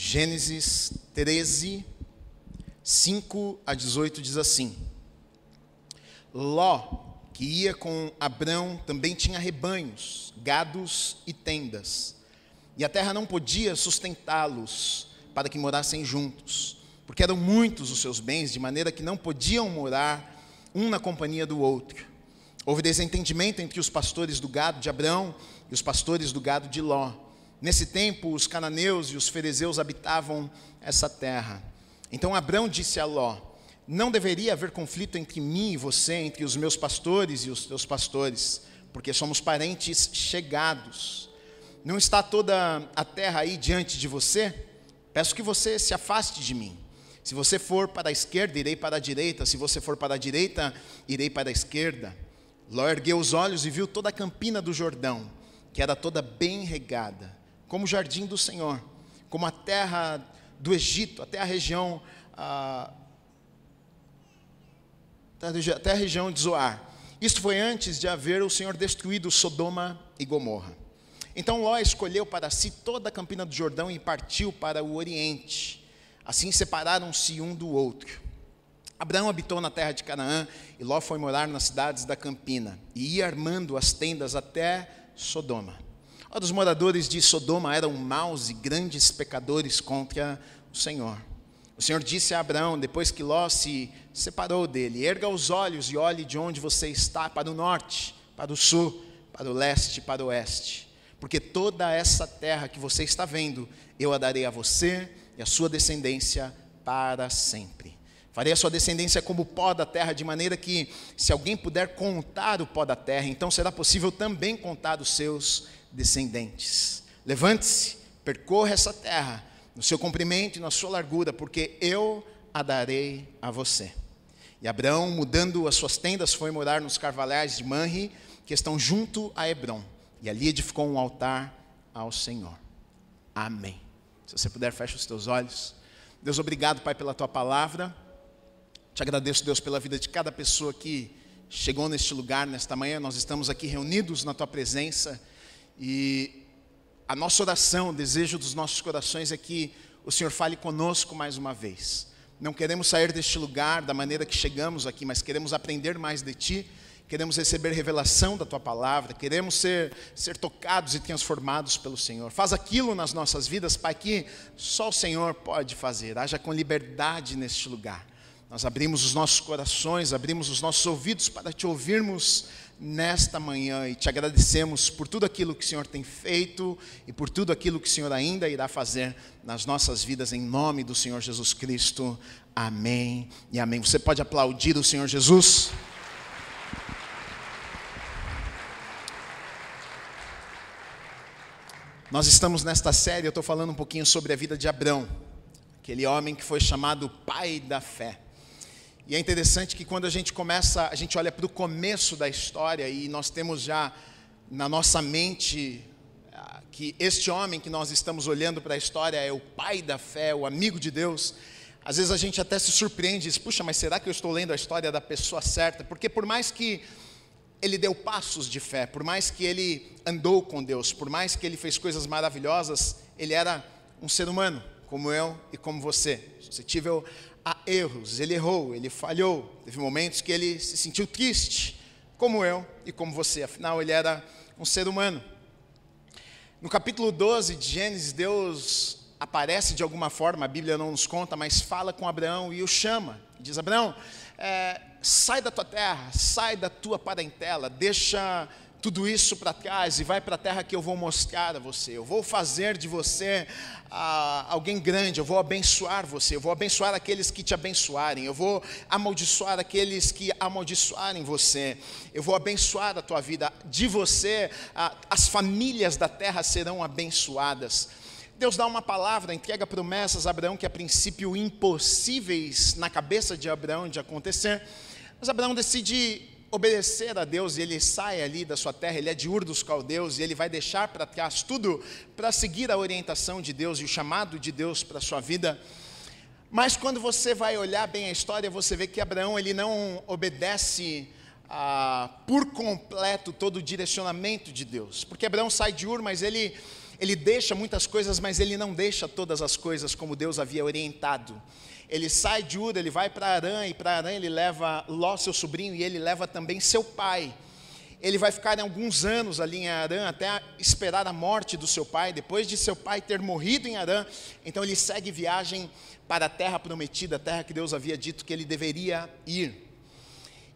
Gênesis 13, 5 a 18 diz assim: Ló, que ia com Abrão, também tinha rebanhos, gados e tendas. E a terra não podia sustentá-los para que morassem juntos, porque eram muitos os seus bens, de maneira que não podiam morar um na companhia do outro. Houve desentendimento entre os pastores do gado de Abrão e os pastores do gado de Ló. Nesse tempo, os cananeus e os fariseus habitavam essa terra. Então Abrão disse a Ló: Não deveria haver conflito entre mim e você, entre os meus pastores e os teus pastores, porque somos parentes chegados. Não está toda a terra aí diante de você? Peço que você se afaste de mim. Se você for para a esquerda, irei para a direita. Se você for para a direita, irei para a esquerda. Ló ergueu os olhos e viu toda a campina do Jordão, que era toda bem regada como o jardim do Senhor, como a terra do Egito, até a região, a, até a região de Zoar. Isto foi antes de haver o Senhor destruído Sodoma e Gomorra. Então Ló escolheu para si toda a campina do Jordão e partiu para o oriente. Assim separaram-se um do outro. Abraão habitou na terra de Canaã e Ló foi morar nas cidades da campina e ia armando as tendas até Sodoma. Ora, os moradores de Sodoma eram maus e grandes pecadores contra o Senhor. O Senhor disse a Abraão, depois que Ló se separou dele: Erga os olhos e olhe de onde você está, para o norte, para o sul, para o leste, para o oeste. Porque toda essa terra que você está vendo, eu a darei a você e a sua descendência para sempre. Farei a sua descendência como o pó da terra, de maneira que, se alguém puder contar o pó da terra, então será possível também contar os seus descendentes. Levante-se, percorra essa terra, no seu comprimento e na sua largura, porque eu a darei a você. E Abraão, mudando as suas tendas, foi morar nos carvalhais de Manre, que estão junto a Hebron. E ali edificou um altar ao Senhor. Amém. Se você puder, feche os teus olhos. Deus, obrigado, Pai, pela tua palavra. Te agradeço, Deus, pela vida de cada pessoa que chegou neste lugar, nesta manhã. Nós estamos aqui reunidos na tua presença e a nossa oração, o desejo dos nossos corações é que o Senhor fale conosco mais uma vez. Não queremos sair deste lugar da maneira que chegamos aqui, mas queremos aprender mais de Ti, queremos receber revelação da Tua palavra, queremos ser, ser tocados e transformados pelo Senhor. Faz aquilo nas nossas vidas, Pai, que só o Senhor pode fazer. Haja com liberdade neste lugar. Nós abrimos os nossos corações, abrimos os nossos ouvidos para Te ouvirmos nesta manhã e te agradecemos por tudo aquilo que o Senhor tem feito e por tudo aquilo que o Senhor ainda irá fazer nas nossas vidas, em nome do Senhor Jesus Cristo. Amém e amém. Você pode aplaudir o Senhor Jesus? Nós estamos nesta série, eu estou falando um pouquinho sobre a vida de Abrão, aquele homem que foi chamado pai da fé. E é interessante que quando a gente começa, a gente olha para o começo da história e nós temos já na nossa mente ah, que este homem que nós estamos olhando para a história é o pai da fé, o amigo de Deus. Às vezes a gente até se surpreende e diz: puxa, mas será que eu estou lendo a história da pessoa certa? Porque por mais que ele deu passos de fé, por mais que ele andou com Deus, por mais que ele fez coisas maravilhosas, ele era um ser humano, como eu e como você. Suscetível erros, ele errou, ele falhou. Teve momentos que ele se sentiu triste, como eu e como você, afinal, ele era um ser humano. No capítulo 12 de Gênesis, Deus aparece de alguma forma, a Bíblia não nos conta, mas fala com Abraão e o chama. Diz: Abraão, é, sai da tua terra, sai da tua parentela, deixa tudo isso para trás e vai para a terra que eu vou mostrar a você. Eu vou fazer de você ah, alguém grande, eu vou abençoar você, eu vou abençoar aqueles que te abençoarem, eu vou amaldiçoar aqueles que amaldiçoarem você, eu vou abençoar a tua vida. De você, ah, as famílias da terra serão abençoadas. Deus dá uma palavra, entrega promessas a Abraão que a princípio impossíveis na cabeça de Abraão de acontecer, mas Abraão decide obedecer a Deus e ele sai ali da sua terra, ele é de Ur dos Caldeus e ele vai deixar para trás tudo para seguir a orientação de Deus e o chamado de Deus para a sua vida. Mas quando você vai olhar bem a história, você vê que Abraão ele não obedece ah, por completo todo o direcionamento de Deus, porque Abraão sai de Ur, mas ele Ele deixa muitas coisas, mas ele não deixa todas as coisas como Deus havia orientado. Ele sai de Ur, ele vai para Arã, e para Arã ele leva Ló, seu sobrinho, e ele leva também seu pai. Ele vai ficar alguns anos ali em Arã, até esperar a morte do seu pai. Depois de seu pai ter morrido em Arã, então ele segue viagem para a terra prometida, a terra que Deus havia dito que ele deveria ir.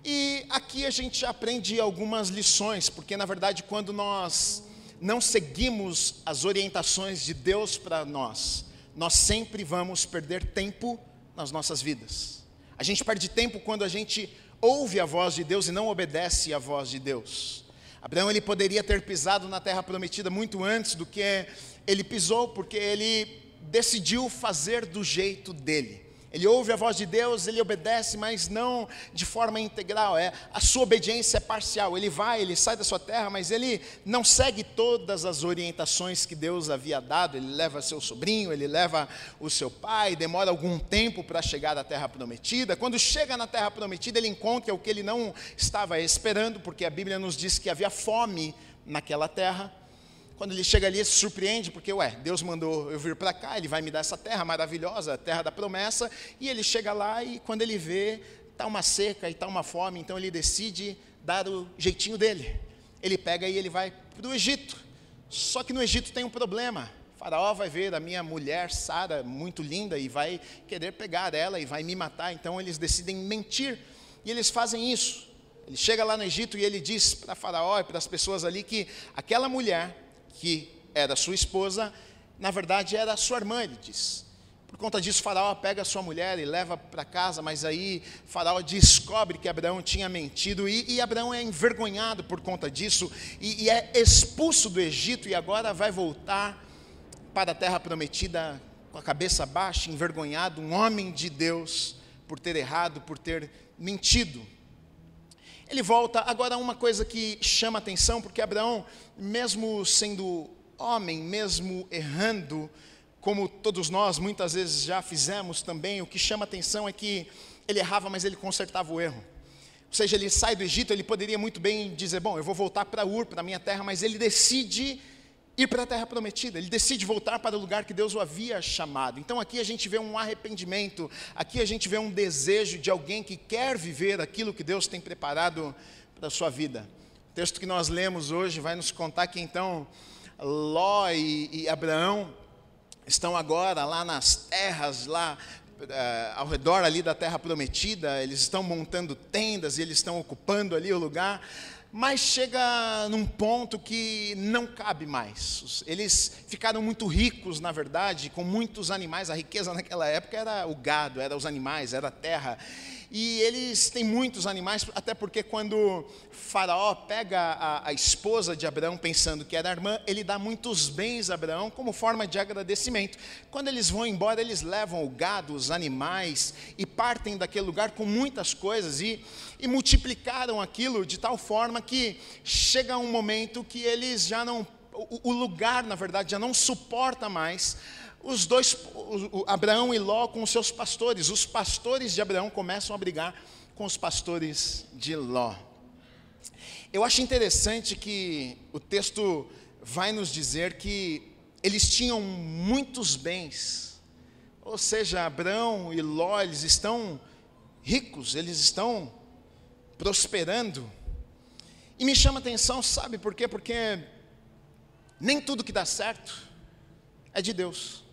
E aqui a gente aprende algumas lições, porque na verdade, quando nós não seguimos as orientações de Deus para nós, nós sempre vamos perder tempo nas nossas vidas. A gente perde tempo quando a gente ouve a voz de Deus e não obedece à voz de Deus. Abraão ele poderia ter pisado na terra prometida muito antes do que ele pisou, porque ele decidiu fazer do jeito dele. Ele ouve a voz de Deus, ele obedece, mas não de forma integral. É a sua obediência é parcial. Ele vai, ele sai da sua terra, mas ele não segue todas as orientações que Deus havia dado. Ele leva seu sobrinho, ele leva o seu pai, demora algum tempo para chegar à terra prometida. Quando chega na terra prometida, ele encontra o que ele não estava esperando, porque a Bíblia nos diz que havia fome naquela terra. Quando ele chega ali, ele se surpreende, porque, ué, Deus mandou eu vir para cá, ele vai me dar essa terra maravilhosa, a terra da promessa, e ele chega lá e quando ele vê, está uma seca e está uma fome, então ele decide dar o jeitinho dele. Ele pega e ele vai para o Egito. Só que no Egito tem um problema. Faraó vai ver a minha mulher, Sara, muito linda, e vai querer pegar ela e vai me matar. Então eles decidem mentir. E eles fazem isso. Ele chega lá no Egito e ele diz para Faraó e para as pessoas ali que aquela mulher que era sua esposa, na verdade era sua irmã, ele diz. Por conta disso, Faraó pega sua mulher e leva para casa, mas aí Faraó descobre que Abraão tinha mentido e, e Abraão é envergonhado por conta disso e, e é expulso do Egito e agora vai voltar para a terra prometida com a cabeça baixa, envergonhado, um homem de Deus por ter errado, por ter mentido. Ele volta. Agora, uma coisa que chama atenção, porque Abraão, mesmo sendo homem, mesmo errando, como todos nós muitas vezes já fizemos também, o que chama atenção é que ele errava, mas ele consertava o erro. Ou seja, ele sai do Egito, ele poderia muito bem dizer: Bom, eu vou voltar para Ur, para a minha terra, mas ele decide ir para a terra prometida, ele decide voltar para o lugar que Deus o havia chamado. Então aqui a gente vê um arrependimento, aqui a gente vê um desejo de alguém que quer viver aquilo que Deus tem preparado para a sua vida. O texto que nós lemos hoje vai nos contar que então Ló e, e Abraão estão agora lá nas terras, lá Uh, ao redor ali da terra prometida, eles estão montando tendas e eles estão ocupando ali o lugar mas chega num ponto que não cabe mais. Eles ficaram muito ricos, na verdade, com muitos animais. A riqueza naquela época era o gado, era os animais, era a terra. E eles têm muitos animais, até porque quando Faraó pega a, a, esposa de Abraão, pensando que era irmã, ele dá muitos bens a Abraão como forma de agradecimento. Quando eles vão embora, eles levam o gado, os animais e partem daquele lugar com muitas coisas e, e multiplicaram aquilo de tal forma que chega um momento que eles já não. o, o lugar, na verdade, já não suporta mais os dois, Abraão e Ló com os seus pastores. Os pastores de Abraão começam a brigar com os pastores de Ló. Eu acho interessante que o texto vai nos dizer que eles tinham muitos bens. Ou seja, Abraão e Ló, eles estão ricos, eles estão prosperando. E me chama atenção, sabe por quê? Porque nem tudo que dá certo é de Deus.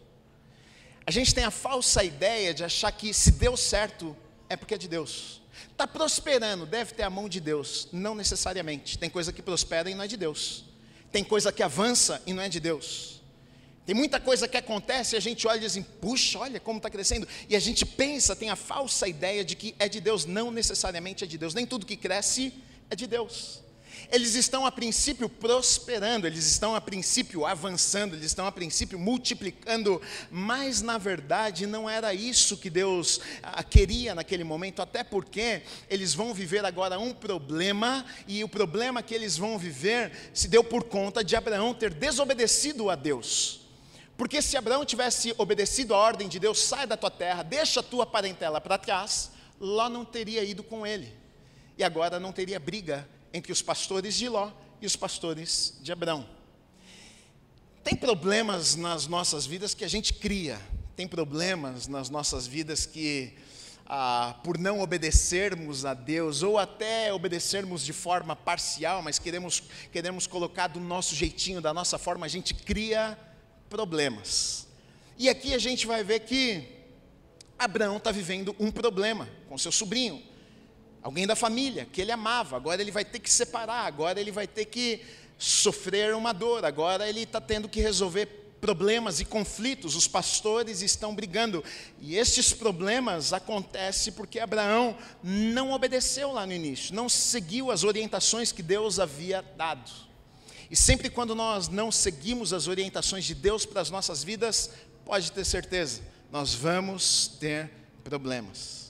A gente tem a falsa ideia de achar que se deu certo é porque é de Deus. Está prosperando, deve ter a mão de Deus. Não necessariamente. Tem coisa que prospera e não é de Deus. Tem coisa que avança e não é de Deus. Tem muita coisa que acontece e a gente olha e diz assim, puxa, olha como está crescendo. E a gente pensa, tem a falsa ideia de que é de Deus. Não necessariamente é de Deus. Nem tudo que cresce é de Deus. Eles estão a princípio prosperando, eles estão a princípio avançando, eles estão a princípio multiplicando, mas na verdade não era isso que Deus ah, queria naquele momento, até porque eles vão viver agora um problema, e o problema que eles vão viver se deu por conta de Abraão ter desobedecido a Deus. Porque se Abraão tivesse obedecido a ordem de Deus, sai da tua terra, deixa a tua parentela para trás, Ló não teria ido com ele. E agora não teria briga entre os pastores de Ló e os pastores de Abrão. Tem problemas nas nossas vidas que a gente cria, tem problemas nas nossas vidas que, ah, por não obedecermos a Deus, ou até obedecermos de forma parcial, mas queremos, queremos colocar do nosso jeitinho, da nossa forma, a gente cria problemas. E aqui a gente vai ver que Abraão está vivendo um problema com seu sobrinho, alguém da família que ele amava, agora ele vai ter que separar, agora ele vai ter que sofrer uma dor, agora ele está tendo que resolver problemas e conflitos, os pastores estão brigando. E estes problemas acontecem porque Abraão não obedeceu lá no início, não seguiu as orientações que Deus havia dado. E sempre quando nós não seguimos as orientações de Deus para as nossas vidas, pode ter certeza, nós vamos ter problemas.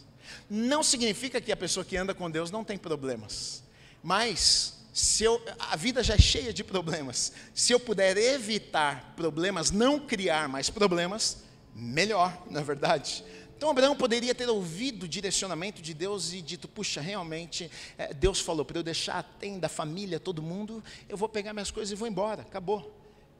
Não significa que a pessoa que anda com Deus não tem problemas, mas se eu, a vida já é cheia de problemas. Se eu puder evitar problemas, não criar mais problemas, melhor, na verdade. Então Abraão poderia ter ouvido o direcionamento de Deus e dito: puxa, realmente, é, Deus falou para eu deixar a tenda, a família, todo mundo, eu vou pegar minhas coisas e vou embora, acabou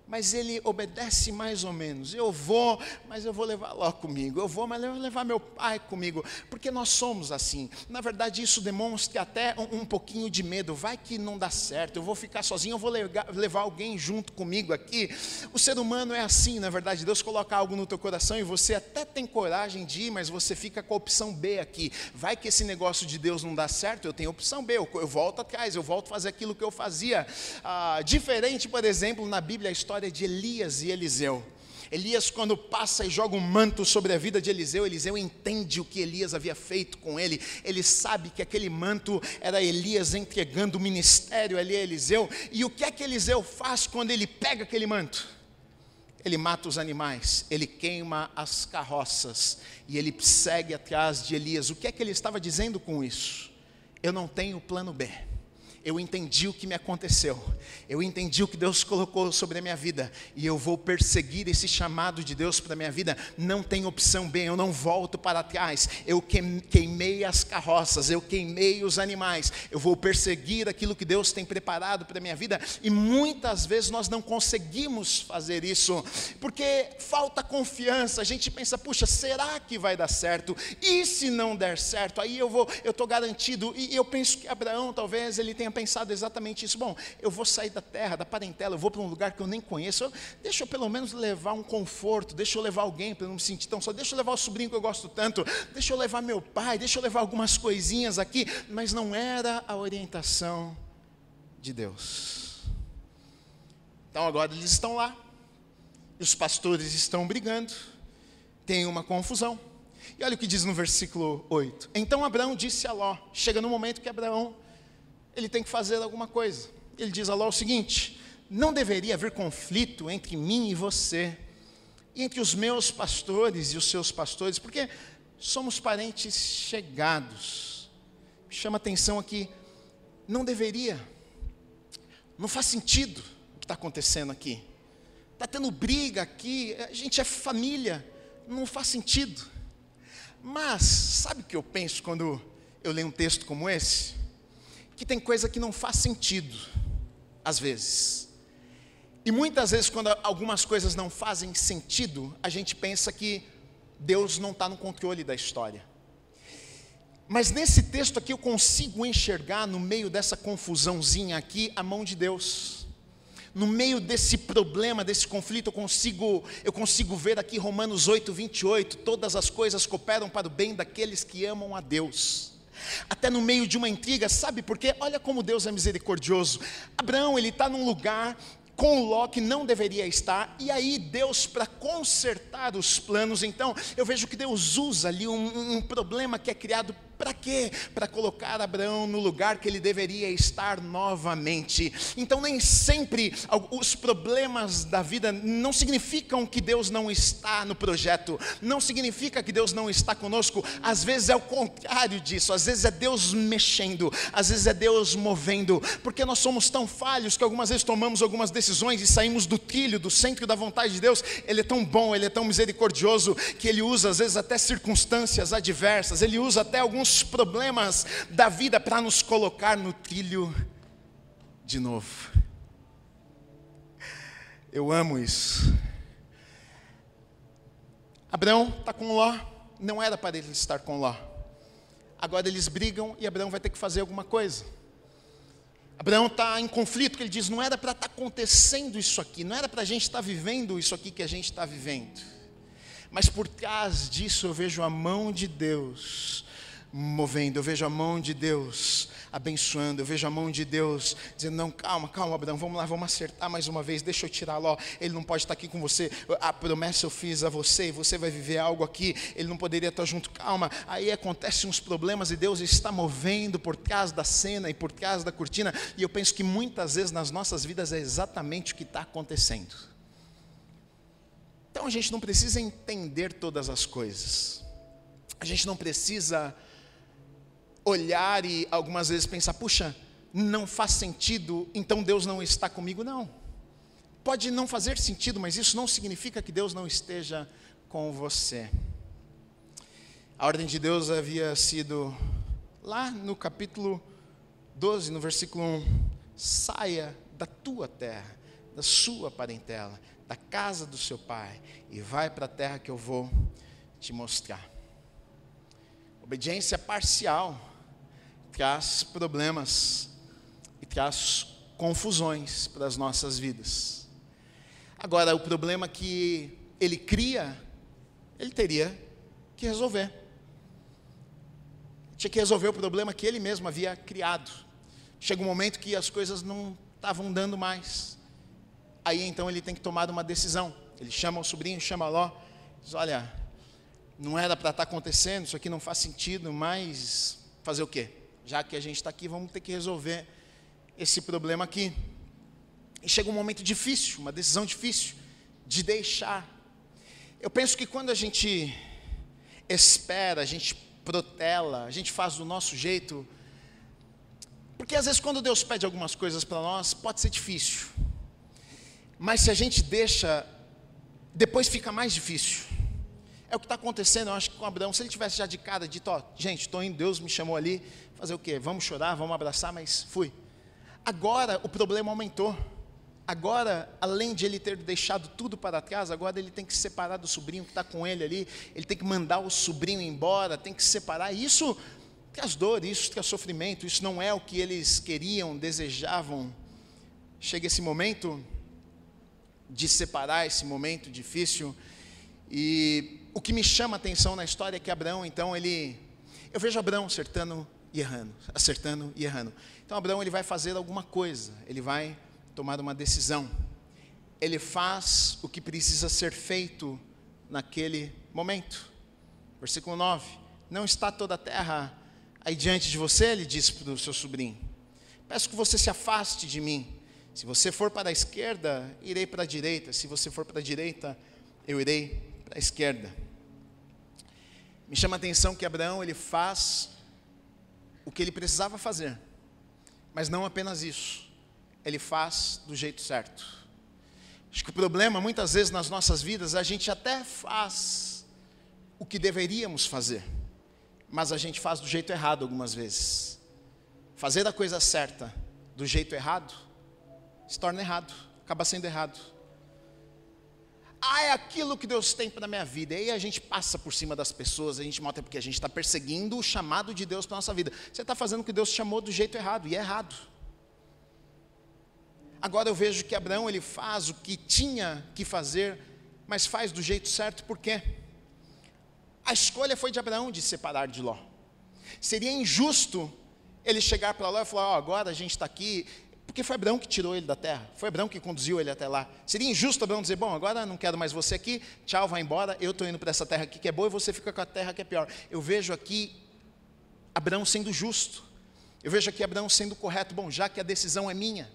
mas ele obedece mais ou menos. Eu vou, mas eu vou levar Ló comigo. Eu vou, mas eu vou levar meu pai comigo. Porque nós somos assim. Na verdade, isso demonstra até um, um pouquinho de medo. Vai que não dá certo, eu vou ficar sozinho, eu vou levar, levar alguém junto comigo aqui. O ser humano é assim, na verdade. Deus coloca algo no teu coração e você até tem coragem de ir, mas você fica com a opção B aqui. Vai que esse negócio de Deus não dá certo, eu tenho opção B. Eu, eu volto atrás, eu volto a fazer aquilo que eu fazia. Ah, diferente, por exemplo, na Bíblia, a história história de Elias e Eliseu. Elias, quando passa e joga um manto sobre a vida de Eliseu, Eliseu entende o que Elias havia feito com ele. Ele sabe que aquele manto era Elias entregando o ministério ali a Eliseu. E o que é que Eliseu faz quando ele pega aquele manto? Ele mata os animais, ele queima as carroças e ele segue atrás de Elias. O que é que ele estava dizendo com isso? Eu não tenho plano B eu entendi o que me aconteceu, eu entendi o que Deus colocou sobre a minha vida, e eu vou perseguir esse chamado de Deus para a minha vida. Não tem opção B, eu não volto para trás. Eu queimei as carroças, eu queimei os animais, eu vou perseguir aquilo que Deus tem preparado para a minha vida, e muitas vezes nós não conseguimos fazer isso, porque falta confiança. A gente pensa, puxa, será que vai dar certo? E se não der certo, aí eu vou, eu estou garantido. E eu penso que Abraão talvez ele tenha pensado exatamente isso. Bom, eu vou sair da terra, da parentela, eu vou para um lugar que eu nem conheço. Deixa eu pelo menos levar um conforto, deixa eu levar alguém para não me sentir tão só. Deixa eu levar o sobrinho que eu gosto tanto, deixa eu levar meu pai, deixa eu levar algumas coisinhas aqui. Mas não era a orientação de Deus. Então agora eles estão lá, e os pastores estão brigando, tem uma confusão. E olha o que diz no versículo 8. Então Abraão disse a Ló: chega no momento que Abraão ele tem que fazer alguma coisa. Ele diz a Ló o seguinte: não deveria haver conflito entre mim e você, entre os meus pastores e os seus pastores, porque somos parentes chegados. Chama atenção aqui, não deveria, não faz sentido o que está acontecendo aqui. Está tendo briga aqui, a gente é família, não faz sentido. Mas, sabe o que eu penso quando eu leio um texto como esse? Que tem coisa que não faz sentido, às vezes. E muitas vezes, quando algumas coisas não fazem sentido, a gente pensa que Deus não está no controle da história. Mas nesse texto aqui eu consigo enxergar no meio dessa confusãozinha aqui a mão de Deus. No meio desse problema, desse conflito, eu consigo, eu consigo ver aqui Romanos 8, 28, todas as coisas cooperam para o bem daqueles que amam a Deus até no meio de uma intriga, sabe por quê? Olha como Deus é misericordioso. Abraão, ele está num lugar com Ló que não deveria estar, e aí Deus, para consertar os planos, então eu vejo que Deus usa ali um, um problema que é criado para quê? Para colocar Abraão no lugar que ele deveria estar novamente. Então, nem sempre os problemas da vida não significam que Deus não está no projeto, não significa que Deus não está conosco. Às vezes é o contrário disso, às vezes é Deus mexendo, às vezes é Deus movendo, porque nós somos tão falhos que algumas vezes tomamos algumas decisões e saímos do trilho, do centro da vontade de Deus. Ele é tão bom, ele é tão misericordioso que ele usa às vezes até circunstâncias adversas, ele usa até alguns os problemas da vida para nos colocar no trilho de novo. Eu amo isso. Abraão está com Ló, não era para ele estar com Ló. Agora eles brigam e Abraão vai ter que fazer alguma coisa. Abraão está em conflito, porque ele diz: não era para estar tá acontecendo isso aqui, não era para a gente estar tá vivendo isso aqui que a gente está vivendo. Mas por trás disso eu vejo a mão de Deus movendo, eu vejo a mão de Deus abençoando, eu vejo a mão de Deus dizendo: Não, calma, calma, Abraão, vamos lá, vamos acertar mais uma vez, deixa eu tirar Ló, ele não pode estar aqui com você, a promessa eu fiz a você você vai viver algo aqui, ele não poderia estar junto, calma. Aí acontecem uns problemas e Deus está movendo por trás da cena e por trás da cortina, e eu penso que muitas vezes nas nossas vidas é exatamente o que está acontecendo. Então a gente não precisa entender todas as coisas, a gente não precisa olhar e algumas vezes pensar, puxa, não faz sentido, então Deus não está comigo. Não. Pode não fazer sentido, mas isso não significa que Deus não esteja com você. A ordem de Deus havia sido lá no capítulo 12, no versículo 1: saia da tua terra, da sua parentela, da casa do seu pai, e vai para a terra que eu vou te mostrar. Obediência parcial traz problemas e traz confusões para as nossas vidas. Agora, o problema que ele cria, ele teria que resolver. Tinha que resolver o problema que ele mesmo havia criado. Chega um momento que as coisas não estavam dando mais. Aí então ele tem que tomar uma decisão. Ele chama o sobrinho, chama Ló, diz: Olha, não era para estar tá acontecendo, isso aqui não faz sentido, mas fazer o quê? Já que a gente está aqui, vamos ter que resolver esse problema aqui. E chega um momento difícil, uma decisão difícil, de deixar. Eu penso que quando a gente espera, a gente protela, a gente faz do nosso jeito, porque às vezes quando Deus pede algumas coisas para nós, pode ser difícil. Mas se a gente deixa, depois fica mais difícil. É o que está acontecendo, eu acho que com Abraão, se ele tivesse já de cara dito, ó, gente, estou indo, Deus me chamou ali, fazer o quê? Vamos chorar, vamos abraçar, mas fui. Agora o problema aumentou. Agora, além de ele ter deixado tudo para trás, agora ele tem que se separar do sobrinho que está com ele ali, ele tem que mandar o sobrinho embora, tem que se separar. Isso traz dor, isso traz sofrimento, isso não é o que eles queriam, desejavam. Chega esse momento de separar, esse momento difícil, e o que me chama a atenção na história é que Abraão, então, ele. Eu vejo Abraão acertando e errando, acertando e errando. Então Abraão ele vai fazer alguma coisa, ele vai tomar uma decisão. Ele faz o que precisa ser feito naquele momento. Versículo 9: Não está toda a terra aí diante de você, ele disse para o seu sobrinho. Peço que você se afaste de mim. Se você for para a esquerda, irei para a direita. Se você for para a direita, eu irei para a esquerda. Me chama a atenção que Abraão ele faz o que ele precisava fazer. Mas não apenas isso. Ele faz do jeito certo. Acho que o problema, muitas vezes nas nossas vidas, a gente até faz o que deveríamos fazer, mas a gente faz do jeito errado algumas vezes. Fazer a coisa certa do jeito errado se torna errado, acaba sendo errado. Ah, é aquilo que Deus tem para a minha vida. E aí a gente passa por cima das pessoas, a gente mostra porque a gente está perseguindo o chamado de Deus para a nossa vida. Você está fazendo o que Deus chamou do jeito errado, e é errado. Agora eu vejo que Abraão ele faz o que tinha que fazer, mas faz do jeito certo, por quê? A escolha foi de Abraão de separar de Ló. Seria injusto ele chegar para Ló e falar: oh, agora a gente está aqui, porque foi Abraão que tirou ele da terra, foi Abraão que conduziu ele até lá. Seria injusto Abraão dizer: Bom, agora não quero mais você aqui, tchau, vai embora, eu estou indo para essa terra aqui que é boa e você fica com a terra que é pior. Eu vejo aqui Abraão sendo justo, eu vejo aqui Abraão sendo correto. Bom, já que a decisão é minha,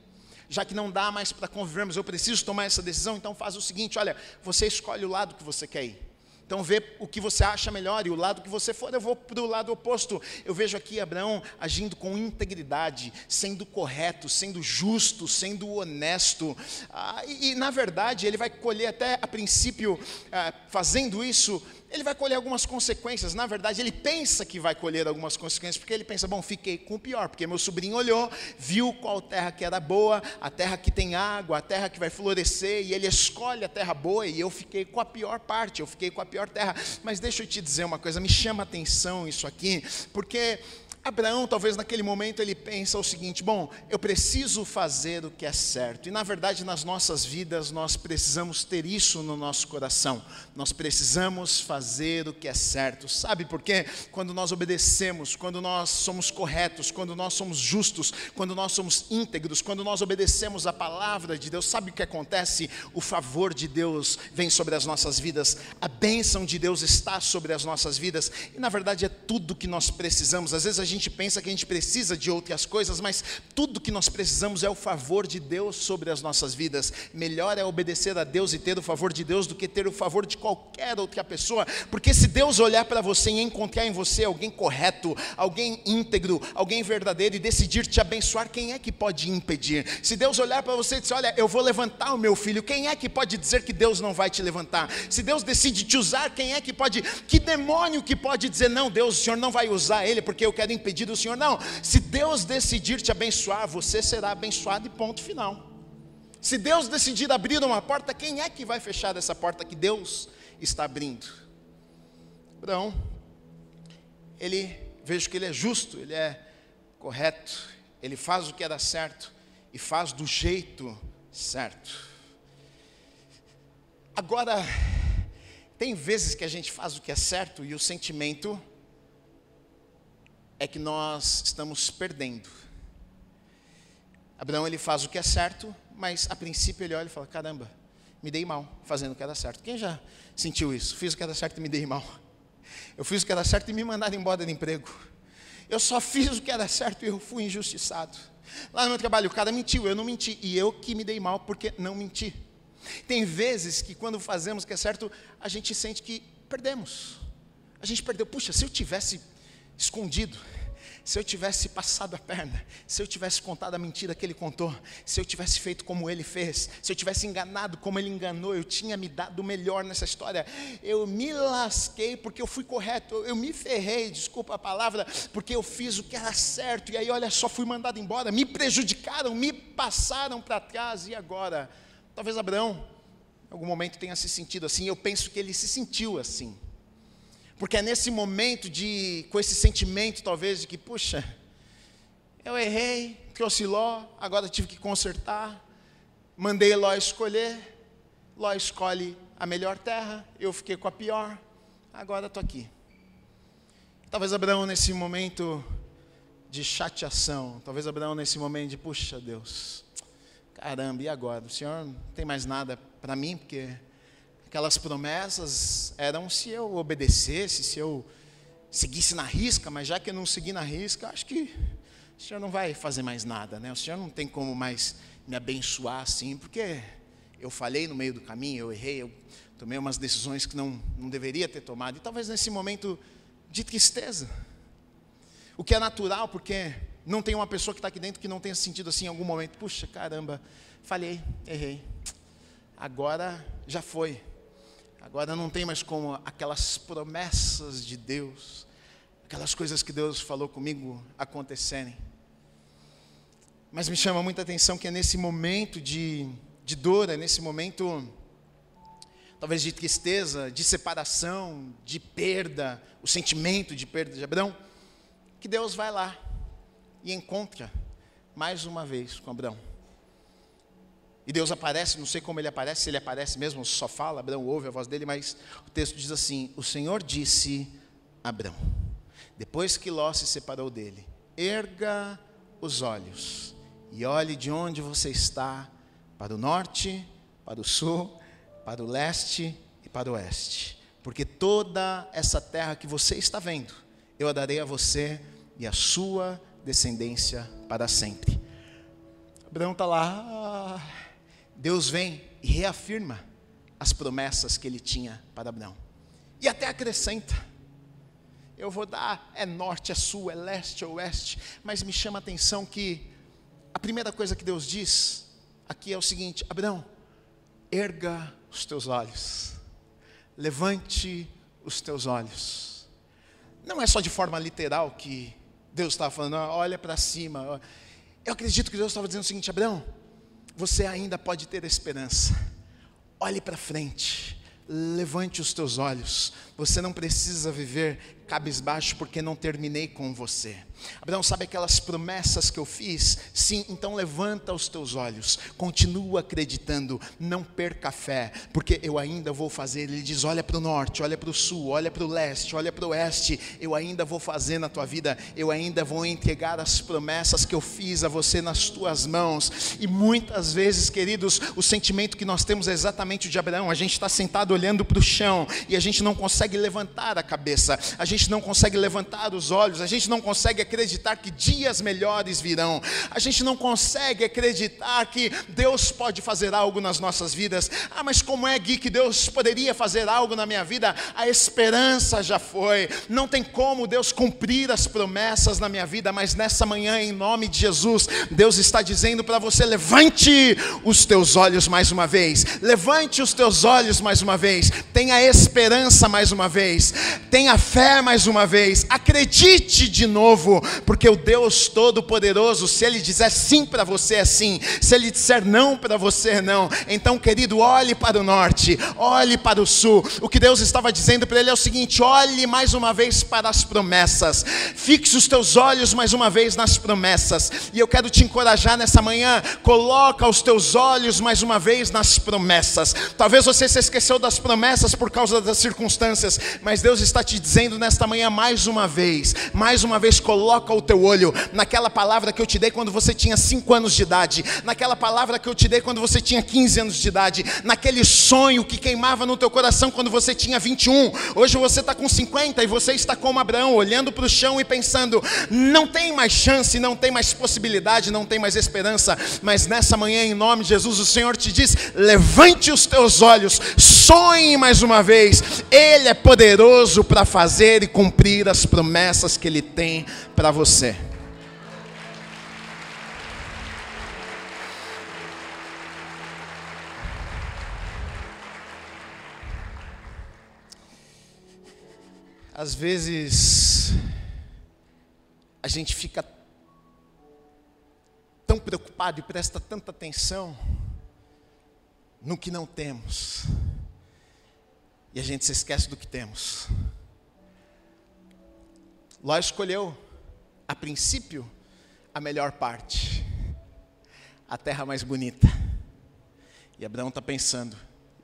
já que não dá mais para convivermos, eu preciso tomar essa decisão, então faz o seguinte: olha, você escolhe o lado que você quer ir. Então vê o que você acha melhor e o lado que você for, eu vou para o lado oposto. Eu vejo aqui Abraão agindo com integridade, sendo correto, sendo justo, sendo honesto. Ah, e, e, na verdade ele vai colher até a princípio, ah, fazendo isso, ele vai colher algumas consequências. Na verdade, ele pensa que vai colher algumas consequências, porque ele pensa: bom, fiquei com o pior, porque meu sobrinho olhou, viu qual terra que era boa, a terra que tem água, a terra que vai florescer, e ele escolhe a terra boa, e eu fiquei com a pior parte, eu fiquei com a pior terra. Mas deixa eu te dizer uma coisa, me chama atenção isso aqui, porque Abraão, talvez naquele momento, ele pensa o seguinte: bom, eu preciso fazer o que é certo. E na verdade, nas nossas vidas, nós precisamos ter isso no nosso coração. Nós precisamos fazer o que é certo. Sabe por quê? Quando nós obedecemos, quando nós somos corretos, quando nós somos justos, quando nós somos íntegros, quando nós obedecemos a palavra de Deus, sabe o que acontece? O favor de Deus vem sobre as nossas vidas, a bênção de Deus está sobre as nossas vidas. E na verdade, é tudo que nós precisamos. Às vezes a gente gente pensa que a gente precisa de outras coisas, mas tudo que nós precisamos é o favor de Deus sobre as nossas vidas. Melhor é obedecer a Deus e ter o favor de Deus do que ter o favor de qualquer outra pessoa, porque se Deus olhar para você e encontrar em você alguém correto, alguém íntegro, alguém verdadeiro e decidir te abençoar, quem é que pode impedir? Se Deus olhar para você e dizer, olha, eu vou levantar o meu filho, quem é que pode dizer que Deus não vai te levantar? Se Deus decide te usar, quem é que pode, que demônio que pode dizer, não, Deus, o Senhor não vai usar ele porque eu quero impedir o Senhor. Não, se Deus decidir te abençoar, você será abençoado e ponto final. Se Deus decidir abrir uma porta, quem é que vai fechar essa porta que Deus está abrindo? Abraão, ele, vejo que ele é justo, ele é correto, ele faz o que era certo e faz do jeito certo. Agora, tem vezes que a gente faz o que é certo e o sentimento é que nós estamos perdendo. Abraão ele faz o que é certo, mas a princípio ele olha e fala: caramba, me dei mal fazendo o que era certo. Quem já sentiu isso? Fiz o que era certo e me dei mal. Eu fiz o que era certo e me mandaram embora do emprego. Eu só fiz o que era certo e eu fui injustiçado. Lá no meu trabalho, o cara mentiu, eu não menti. E eu que me dei mal porque não menti. Tem vezes que quando fazemos o que é certo, a gente sente que perdemos. A gente perdeu. Puxa, se eu tivesse escondido. Se eu tivesse passado a perna, se eu tivesse contado a mentira que ele contou, se eu tivesse feito como ele fez, se eu tivesse enganado como ele enganou, eu tinha me dado o melhor nessa história. Eu me lasquei porque eu fui correto, eu me ferrei, desculpa a palavra, porque eu fiz o que era certo, e aí olha só, fui mandado embora, me prejudicaram, me passaram para trás, e agora? Talvez Abraão, em algum momento tenha se sentido assim, eu penso que ele se sentiu assim. Porque é nesse momento de, com esse sentimento talvez de que, puxa, eu errei, trouxe Ló, agora tive que consertar, mandei Ló escolher, Ló escolhe a melhor terra, eu fiquei com a pior, agora estou aqui. Talvez Abraão nesse momento de chateação, talvez Abraão nesse momento de, puxa Deus, caramba, e agora? O Senhor não tem mais nada para mim, porque aquelas promessas eram se eu obedecesse, se eu seguisse na risca, mas já que eu não segui na risca, acho que o Senhor não vai fazer mais nada, né? O Senhor não tem como mais me abençoar assim, porque eu falhei no meio do caminho, eu errei, eu tomei umas decisões que não, não deveria ter tomado, e talvez nesse momento de tristeza, o que é natural, porque não tem uma pessoa que está aqui dentro que não tenha sentido assim em algum momento, puxa, caramba, falhei, errei, agora já foi, Agora não tem mais como aquelas promessas de Deus, aquelas coisas que Deus falou comigo acontecerem. Mas me chama muita atenção que é nesse momento de, de dor, é nesse momento, talvez de tristeza, de separação, de perda, o sentimento de perda de Abraão, que Deus vai lá e encontra mais uma vez com Abraão. E Deus aparece, não sei como ele aparece, se ele aparece mesmo, só fala, Abraão ouve a voz dele, mas o texto diz assim: O Senhor disse a Abraão, depois que Ló se separou dele, erga os olhos e olhe de onde você está, para o norte, para o sul, para o leste e para o oeste, porque toda essa terra que você está vendo, eu a darei a você e a sua descendência para sempre. Abraão está lá. Deus vem e reafirma as promessas que ele tinha para Abraão. E até acrescenta: eu vou dar, é norte, é sul, é leste, é oeste, mas me chama a atenção que a primeira coisa que Deus diz aqui é o seguinte: Abraão, erga os teus olhos, levante os teus olhos. Não é só de forma literal que Deus estava falando, olha para cima. Eu acredito que Deus estava dizendo o seguinte: Abraão, você ainda pode ter esperança. Olhe para frente, levante os teus olhos. Você não precisa viver cabisbaixo porque não terminei com você. Abraão, sabe aquelas promessas que eu fiz? Sim, então levanta os teus olhos, continua acreditando, não perca a fé, porque eu ainda vou fazer. Ele diz: olha para o norte, olha para o sul, olha para o leste, olha para o oeste. Eu ainda vou fazer na tua vida, eu ainda vou entregar as promessas que eu fiz a você nas tuas mãos. E muitas vezes, queridos, o sentimento que nós temos é exatamente o de Abraão. A gente está sentado olhando para o chão e a gente não consegue levantar a cabeça, a gente não consegue levantar os olhos, a gente não consegue acreditar que dias melhores virão. A gente não consegue acreditar que Deus pode fazer algo nas nossas vidas. Ah, mas como é, Gui, que Deus poderia fazer algo na minha vida? A esperança já foi. Não tem como Deus cumprir as promessas na minha vida, mas nessa manhã, em nome de Jesus, Deus está dizendo para você: levante os teus olhos mais uma vez, levante os teus olhos mais uma vez, tenha esperança mais uma vez, tenha fé mais uma vez, acredite de novo, porque o Deus Todo-Poderoso, se Ele disser sim para você, é sim, se Ele disser não para você, é não. Então, querido, olhe para o norte, olhe para o sul. O que Deus estava dizendo para ele é o seguinte: olhe mais uma vez para as promessas, fixe os teus olhos mais uma vez nas promessas, e eu quero te encorajar nessa manhã, coloca os teus olhos mais uma vez nas promessas. Talvez você se esqueceu das promessas por causa das circunstâncias, mas Deus está te dizendo nesta manhã mais uma vez, mais uma vez, coloca o teu olho naquela palavra que eu te dei quando você tinha 5 anos de idade, naquela palavra que eu te dei quando você tinha 15 anos de idade, naquele sonho que queimava no teu coração quando você tinha 21. Hoje você está com 50 e você está como Abraão, olhando para o chão e pensando: não tem mais chance, não tem mais possibilidade, não tem mais esperança. Mas nessa manhã, em nome de Jesus, o Senhor te diz: levante os teus olhos, sonhe mais uma vez. Ele é poderoso para fazer e cumprir as promessas que Ele tem para você. Às vezes, a gente fica tão preocupado e presta tanta atenção no que não temos, e a gente se esquece do que temos. Ló escolheu, a princípio, a melhor parte, a terra mais bonita. E Abraão está pensando: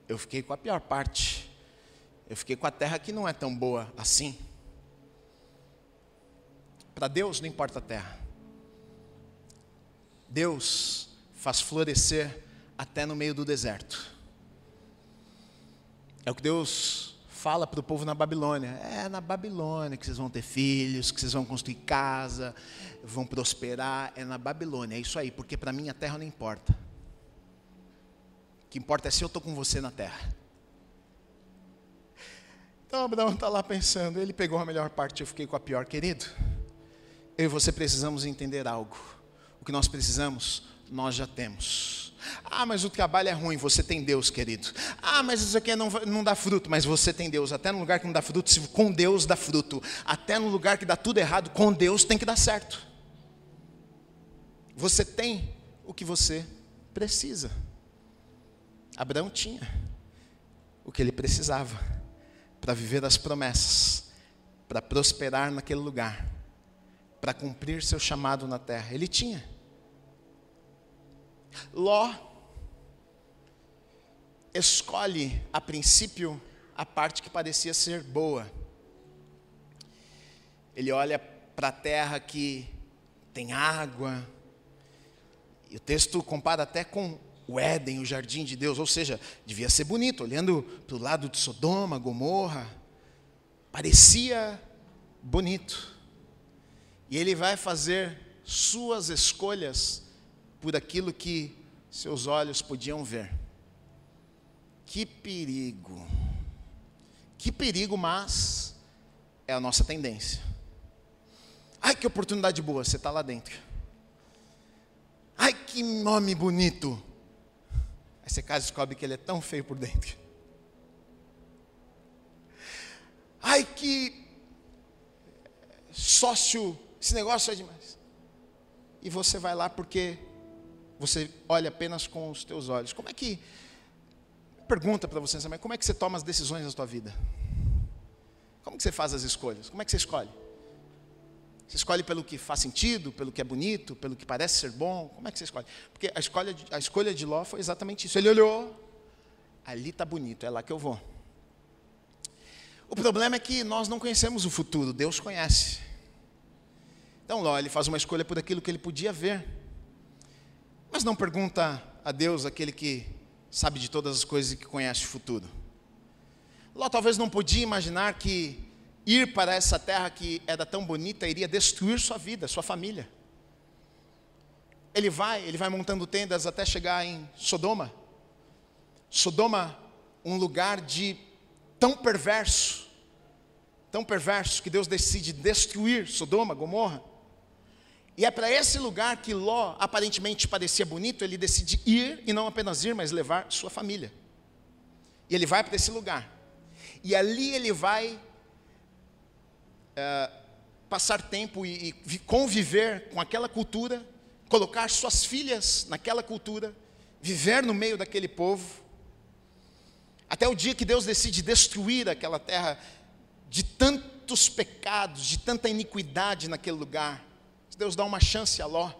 eu fiquei com a pior parte. Eu fiquei com a terra que não é tão boa assim. Para Deus não importa a terra. Deus faz florescer até no meio do deserto. É o que Deus fala para o povo na Babilônia. É na Babilônia que vocês vão ter filhos, que vocês vão construir casa, vão prosperar. É na Babilônia. É isso aí, porque para mim a terra não importa. O que importa é se eu estou com você na terra. Então Abraão está lá pensando, ele pegou a melhor parte, eu fiquei com a pior, querido. Eu e você precisamos entender algo. O que nós precisamos, nós já temos. Ah, mas o trabalho é ruim, você tem Deus, querido. Ah, mas isso aqui não, não dá fruto, mas você tem Deus. Até no lugar que não dá fruto, com Deus dá fruto. Até no lugar que dá tudo errado, com Deus tem que dar certo. Você tem o que você precisa. Abraão tinha o que ele precisava para viver as promessas, para prosperar naquele lugar, para cumprir seu chamado na terra. Ele tinha. Ló escolhe, a princípio, a parte que parecia ser boa. Ele olha para a terra que tem água, e o texto compara até com o Éden, o jardim de Deus, ou seja, devia ser bonito, olhando para o lado de Sodoma, Gomorra, parecia bonito. E ele vai fazer suas escolhas por aquilo que seus olhos podiam ver. Que perigo. Que perigo, mas é a nossa tendência. Ai, que oportunidade boa, você está lá dentro. Ai, que nome bonito. Aí você casa descobre que ele é tão feio por dentro. Ai, que sócio, esse negócio é demais. E você vai lá porque você olha apenas com os teus olhos. Como é que pergunta para você, mas como é que você toma as decisões na sua vida? Como que você faz as escolhas? Como é que você escolhe? Você escolhe pelo que faz sentido, pelo que é bonito, pelo que parece ser bom? Como é que você escolhe? Porque a escolha de, a escolha de Ló foi exatamente isso. Ele olhou, ali está bonito, é lá que eu vou. O problema é que nós não conhecemos o futuro, Deus conhece. Então Ló, ele faz uma escolha por aquilo que ele podia ver. Mas não pergunta a Deus, aquele que sabe de todas as coisas e que conhece o futuro. Ló talvez não podia imaginar que ir para essa terra que era tão bonita iria destruir sua vida, sua família. Ele vai, ele vai montando tendas até chegar em Sodoma. Sodoma, um lugar de tão perverso, tão perverso que Deus decide destruir Sodoma, Gomorra. E é para esse lugar que Ló aparentemente parecia bonito, ele decide ir e não apenas ir, mas levar sua família. E ele vai para esse lugar. E ali ele vai é, passar tempo e, e conviver com aquela cultura, colocar suas filhas naquela cultura, viver no meio daquele povo, até o dia que Deus decide destruir aquela terra de tantos pecados, de tanta iniquidade naquele lugar. Deus dá uma chance a Ló.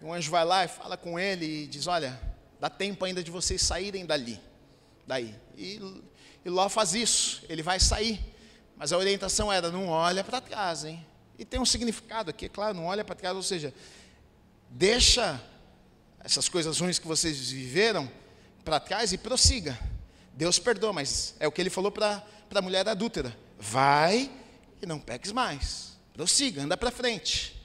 O anjo vai lá e fala com ele e diz: Olha, dá tempo ainda de vocês saírem dali, daí. E, e Ló faz isso, ele vai sair. Mas a orientação era: não olha para trás, hein? E tem um significado aqui, é claro, não olha para trás, ou seja, deixa essas coisas ruins que vocês viveram para trás e prossiga. Deus perdoa, mas é o que ele falou para a mulher adúltera: vai e não peques mais, prossiga, anda para frente.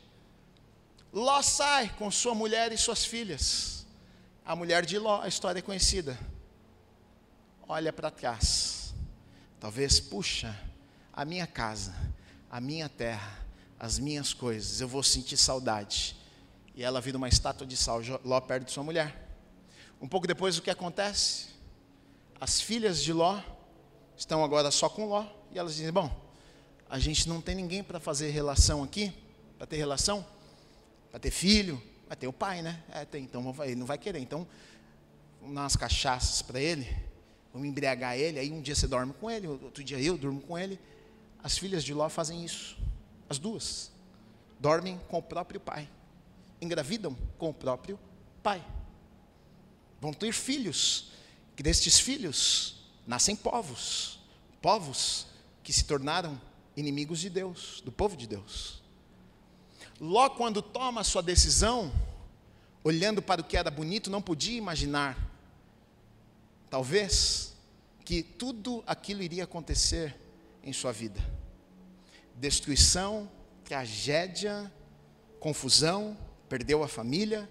Ló sai com sua mulher e suas filhas. A mulher de Ló, a história é conhecida. Olha para trás. Talvez, puxa, a minha casa, a minha terra, as minhas coisas, eu vou sentir saudade. E ela vira uma estátua de sal, Ló perde sua mulher. Um pouco depois, o que acontece? As filhas de Ló estão agora só com Ló, e elas dizem: Bom, a gente não tem ninguém para fazer relação aqui, para ter relação, para ter filho, vai ter o pai, né? É, tem, então ele não vai querer. Então, vamos dar umas cachaças para ele, vamos embriagar ele, aí um dia você dorme com ele, outro dia eu durmo com ele, as filhas de Ló fazem isso, as duas. Dormem com o próprio pai, engravidam com o próprio pai. Vão ter filhos, que destes filhos nascem povos, povos que se tornaram inimigos de Deus, do povo de Deus. Ló, quando toma sua decisão, olhando para o que era bonito, não podia imaginar, talvez, que tudo aquilo iria acontecer em sua vida. Destruição, tragédia, confusão, perdeu a família.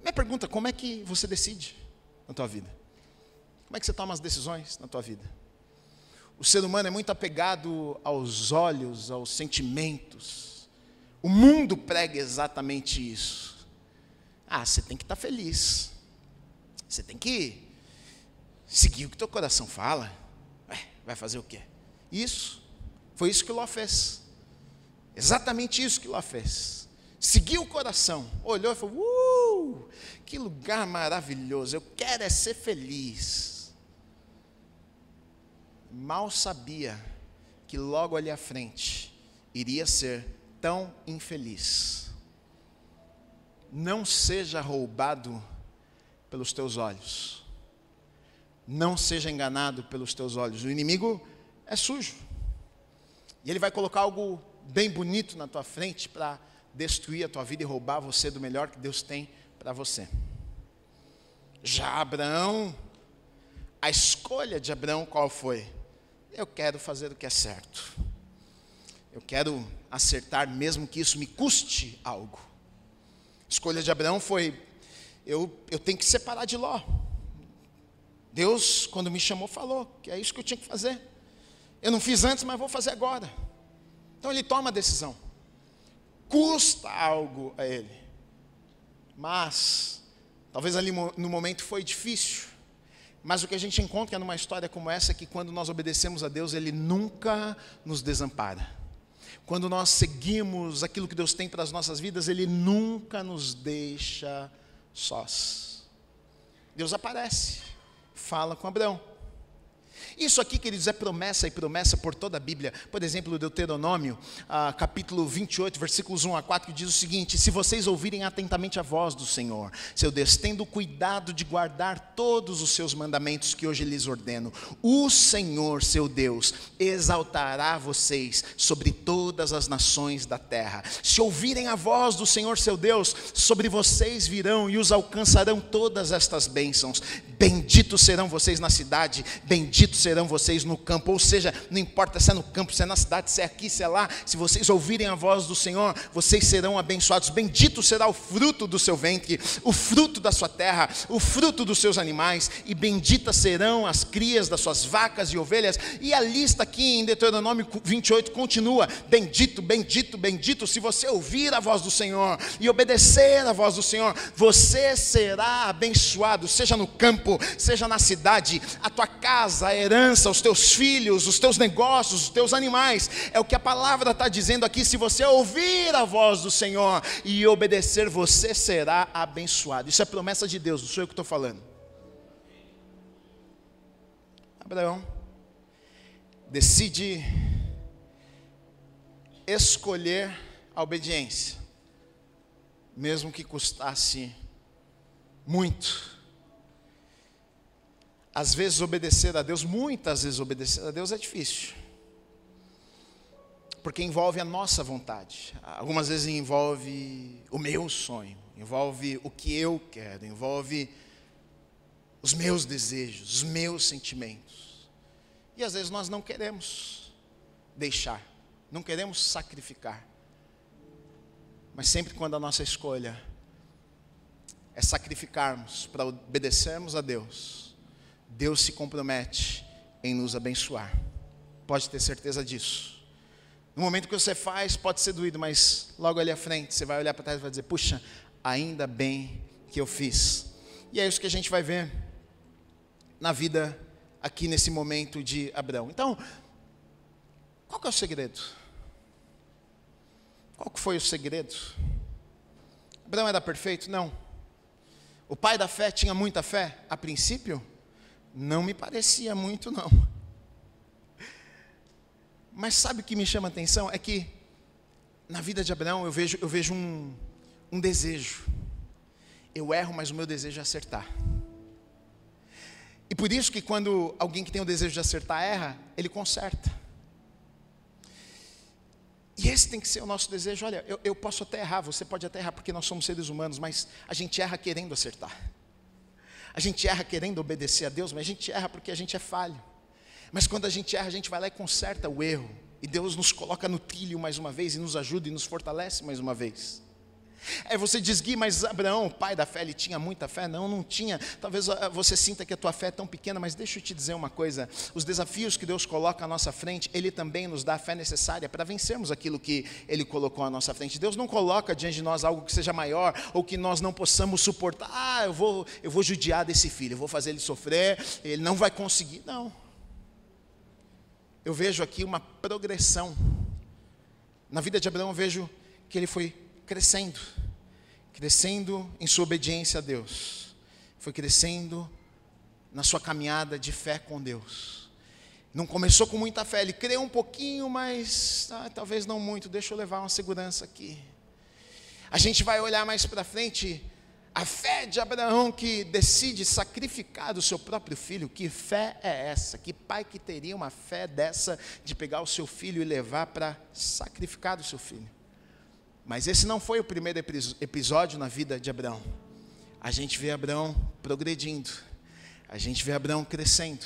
Minha pergunta, como é que você decide na tua vida? Como é que você toma as decisões na tua vida? O ser humano é muito apegado aos olhos, aos sentimentos. O mundo prega exatamente isso. Ah, você tem que estar feliz. Você tem que seguir o que teu coração fala. Ué, vai fazer o quê? Isso. Foi isso que Ló fez. Exatamente isso que Ló fez. Seguiu o coração, olhou e falou: Uh, que lugar maravilhoso, eu quero é ser feliz. Mal sabia que logo ali à frente iria ser tão infeliz. Não seja roubado pelos teus olhos. Não seja enganado pelos teus olhos. O inimigo é sujo. E ele vai colocar algo bem bonito na tua frente para destruir a tua vida e roubar você do melhor que Deus tem para você. Já Abraão, a escolha de Abraão qual foi? Eu quero fazer o que é certo. Eu quero acertar mesmo que isso me custe algo. A escolha de Abraão foi eu, eu tenho que separar de Ló. Deus, quando me chamou, falou que é isso que eu tinha que fazer. Eu não fiz antes, mas vou fazer agora. Então ele toma a decisão. Custa algo a ele. Mas, talvez ali no momento foi difícil. Mas o que a gente encontra numa história como essa é que quando nós obedecemos a Deus, Ele nunca nos desampara. Quando nós seguimos aquilo que Deus tem para as nossas vidas, Ele nunca nos deixa sós. Deus aparece, fala com Abraão. Isso aqui, queridos, é promessa e promessa por toda a Bíblia. Por exemplo, Deuteronômio, ah, capítulo 28, versículos 1 a 4, que diz o seguinte: Se vocês ouvirem atentamente a voz do Senhor, seu Deus, tendo cuidado de guardar todos os seus mandamentos que hoje lhes ordeno, o Senhor, seu Deus, exaltará vocês sobre todas as nações da terra. Se ouvirem a voz do Senhor, seu Deus, sobre vocês virão e os alcançarão todas estas bênçãos. Benditos serão vocês na cidade, benditos serão vocês no campo. Ou seja, não importa se é no campo, se é na cidade, se é aqui, se é lá, se vocês ouvirem a voz do Senhor, vocês serão abençoados. Bendito será o fruto do seu ventre, o fruto da sua terra, o fruto dos seus animais, e benditas serão as crias das suas vacas e ovelhas. E a lista aqui em Deuteronômio 28 continua: bendito, bendito, bendito. Se você ouvir a voz do Senhor e obedecer a voz do Senhor, você será abençoado, seja no campo seja na cidade, a tua casa, a herança, os teus filhos, os teus negócios, os teus animais. É o que a palavra está dizendo aqui. Se você ouvir a voz do Senhor e obedecer, você será abençoado. Isso é promessa de Deus, não sou eu que estou falando. Abraão decide escolher a obediência, mesmo que custasse muito às vezes obedecer a Deus, muitas vezes obedecer a Deus é difícil. Porque envolve a nossa vontade. Algumas vezes envolve o meu sonho, envolve o que eu quero, envolve os meus desejos, os meus sentimentos. E às vezes nós não queremos deixar, não queremos sacrificar. Mas sempre quando a nossa escolha é sacrificarmos para obedecermos a Deus, Deus se compromete em nos abençoar. Pode ter certeza disso. No momento que você faz, pode ser doído, mas logo ali à frente, você vai olhar para trás e vai dizer: Puxa, ainda bem que eu fiz. E é isso que a gente vai ver na vida aqui nesse momento de Abraão. Então, qual que é o segredo? Qual que foi o segredo? Abraão era perfeito? Não. O pai da fé tinha muita fé a princípio? Não me parecia muito, não. Mas sabe o que me chama a atenção? É que na vida de Abraão eu vejo, eu vejo um, um desejo. Eu erro, mas o meu desejo é acertar. E por isso que quando alguém que tem o desejo de acertar erra, ele conserta. E esse tem que ser o nosso desejo. Olha, eu, eu posso até errar, você pode até errar, porque nós somos seres humanos, mas a gente erra querendo acertar. A gente erra querendo obedecer a Deus, mas a gente erra porque a gente é falho. Mas quando a gente erra, a gente vai lá e conserta o erro. E Deus nos coloca no trilho mais uma vez e nos ajuda e nos fortalece mais uma vez. Aí você diz, Gui, mas Abraão, pai da fé, ele tinha muita fé? Não, não tinha. Talvez ah, você sinta que a tua fé é tão pequena, mas deixa eu te dizer uma coisa: os desafios que Deus coloca à nossa frente, Ele também nos dá a fé necessária para vencermos aquilo que Ele colocou à nossa frente. Deus não coloca diante de nós algo que seja maior ou que nós não possamos suportar. Ah, eu vou, eu vou judiar desse filho, eu vou fazer ele sofrer, ele não vai conseguir. Não. Eu vejo aqui uma progressão. Na vida de Abraão, eu vejo que ele foi crescendo, crescendo em sua obediência a Deus, foi crescendo na sua caminhada de fé com Deus. Não começou com muita fé, ele creu um pouquinho, mas ah, talvez não muito, deixa eu levar uma segurança aqui. A gente vai olhar mais para frente, a fé de Abraão que decide sacrificar o seu próprio filho, que fé é essa? Que pai que teria uma fé dessa de pegar o seu filho e levar para sacrificar o seu filho? Mas esse não foi o primeiro episódio na vida de Abraão. A gente vê Abraão progredindo, a gente vê Abraão crescendo,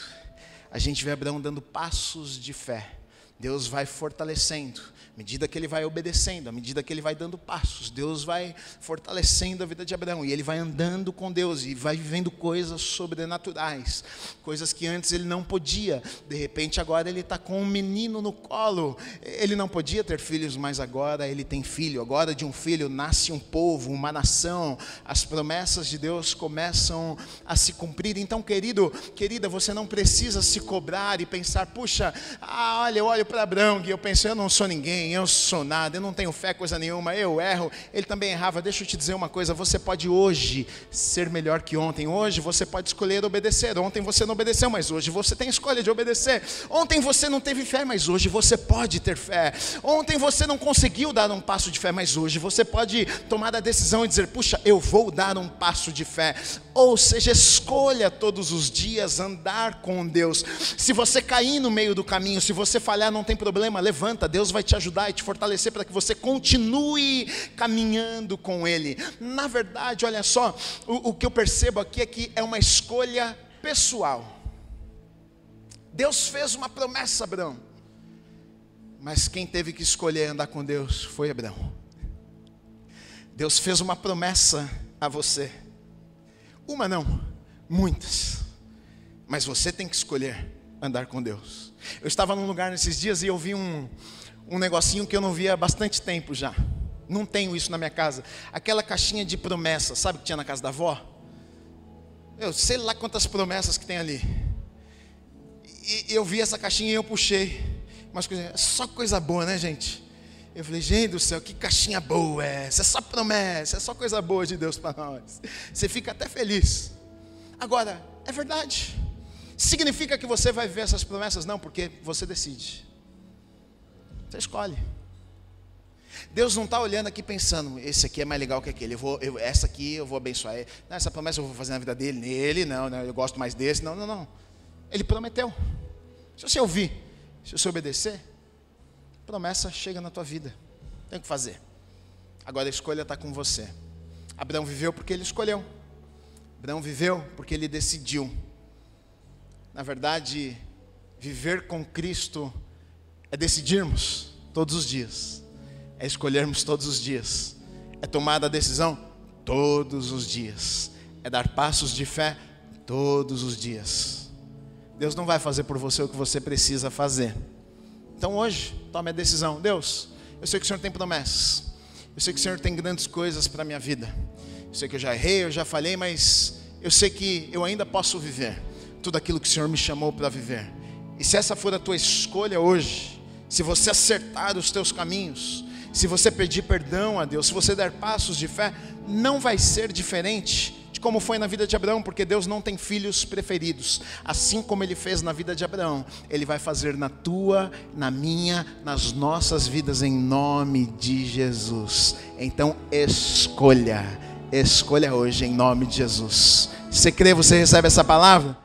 a gente vê Abraão dando passos de fé, Deus vai fortalecendo medida que ele vai obedecendo, à medida que ele vai dando passos, Deus vai fortalecendo a vida de Abraão e ele vai andando com Deus e vai vivendo coisas sobrenaturais, coisas que antes ele não podia. De repente, agora ele está com um menino no colo. Ele não podia ter filhos, mas agora ele tem filho. Agora, de um filho, nasce um povo, uma nação. As promessas de Deus começam a se cumprir. Então, querido, querida, você não precisa se cobrar e pensar, puxa, ah, olha, eu olho para Abraão e eu penso, eu não sou ninguém eu sou nada, eu não tenho fé, coisa nenhuma, eu erro. Ele também errava. Deixa eu te dizer uma coisa: você pode hoje ser melhor que ontem. Hoje você pode escolher obedecer. Ontem você não obedeceu, mas hoje você tem escolha de obedecer. Ontem você não teve fé, mas hoje você pode ter fé. Ontem você não conseguiu dar um passo de fé, mas hoje você pode tomar a decisão e dizer: puxa, eu vou dar um passo de fé. Ou seja, escolha todos os dias andar com Deus. Se você cair no meio do caminho, se você falhar, não tem problema, levanta, Deus vai te ajudar e te fortalecer para que você continue caminhando com Ele. Na verdade, olha só, o, o que eu percebo aqui é que é uma escolha pessoal. Deus fez uma promessa Abraão, mas quem teve que escolher andar com Deus foi Abraão. Deus fez uma promessa a você uma não, muitas. Mas você tem que escolher andar com Deus. Eu estava num lugar nesses dias e eu vi um, um negocinho que eu não via há bastante tempo já. Não tenho isso na minha casa. Aquela caixinha de promessas, sabe que tinha na casa da avó? Eu sei lá quantas promessas que tem ali. E eu vi essa caixinha e eu puxei. Mas só coisa boa, né, gente? Eu falei, gente do céu, que caixinha boa é essa? É só promessa, é só coisa boa de Deus para nós. Você fica até feliz. Agora, é verdade. Significa que você vai ver essas promessas? Não, porque você decide. Você escolhe. Deus não está olhando aqui pensando, esse aqui é mais legal que aquele, eu vou, eu, essa aqui eu vou abençoar. Não, essa promessa eu vou fazer na vida dele, nele, não, não, eu gosto mais desse. Não, não, não. Ele prometeu. Se você ouvir, se você obedecer, promessa chega na tua vida. Tem o que fazer. Agora a escolha está com você. Abraão viveu porque ele escolheu. Abraão viveu porque ele decidiu. Na verdade, viver com Cristo é decidirmos todos os dias, é escolhermos todos os dias, é tomar a decisão todos os dias, é dar passos de fé todos os dias. Deus não vai fazer por você o que você precisa fazer. Então hoje, tome a decisão. Deus, eu sei que o Senhor tem promessas. Eu sei que o Senhor tem grandes coisas para a minha vida. Eu sei que eu já errei, eu já falhei, mas eu sei que eu ainda posso viver tudo aquilo que o Senhor me chamou para viver. E se essa for a tua escolha hoje, se você acertar os teus caminhos, se você pedir perdão a Deus, se você der passos de fé, não vai ser diferente como foi na vida de Abraão, porque Deus não tem filhos preferidos. Assim como ele fez na vida de Abraão, ele vai fazer na tua, na minha, nas nossas vidas em nome de Jesus. Então escolha, escolha hoje em nome de Jesus. Você crê, você recebe essa palavra?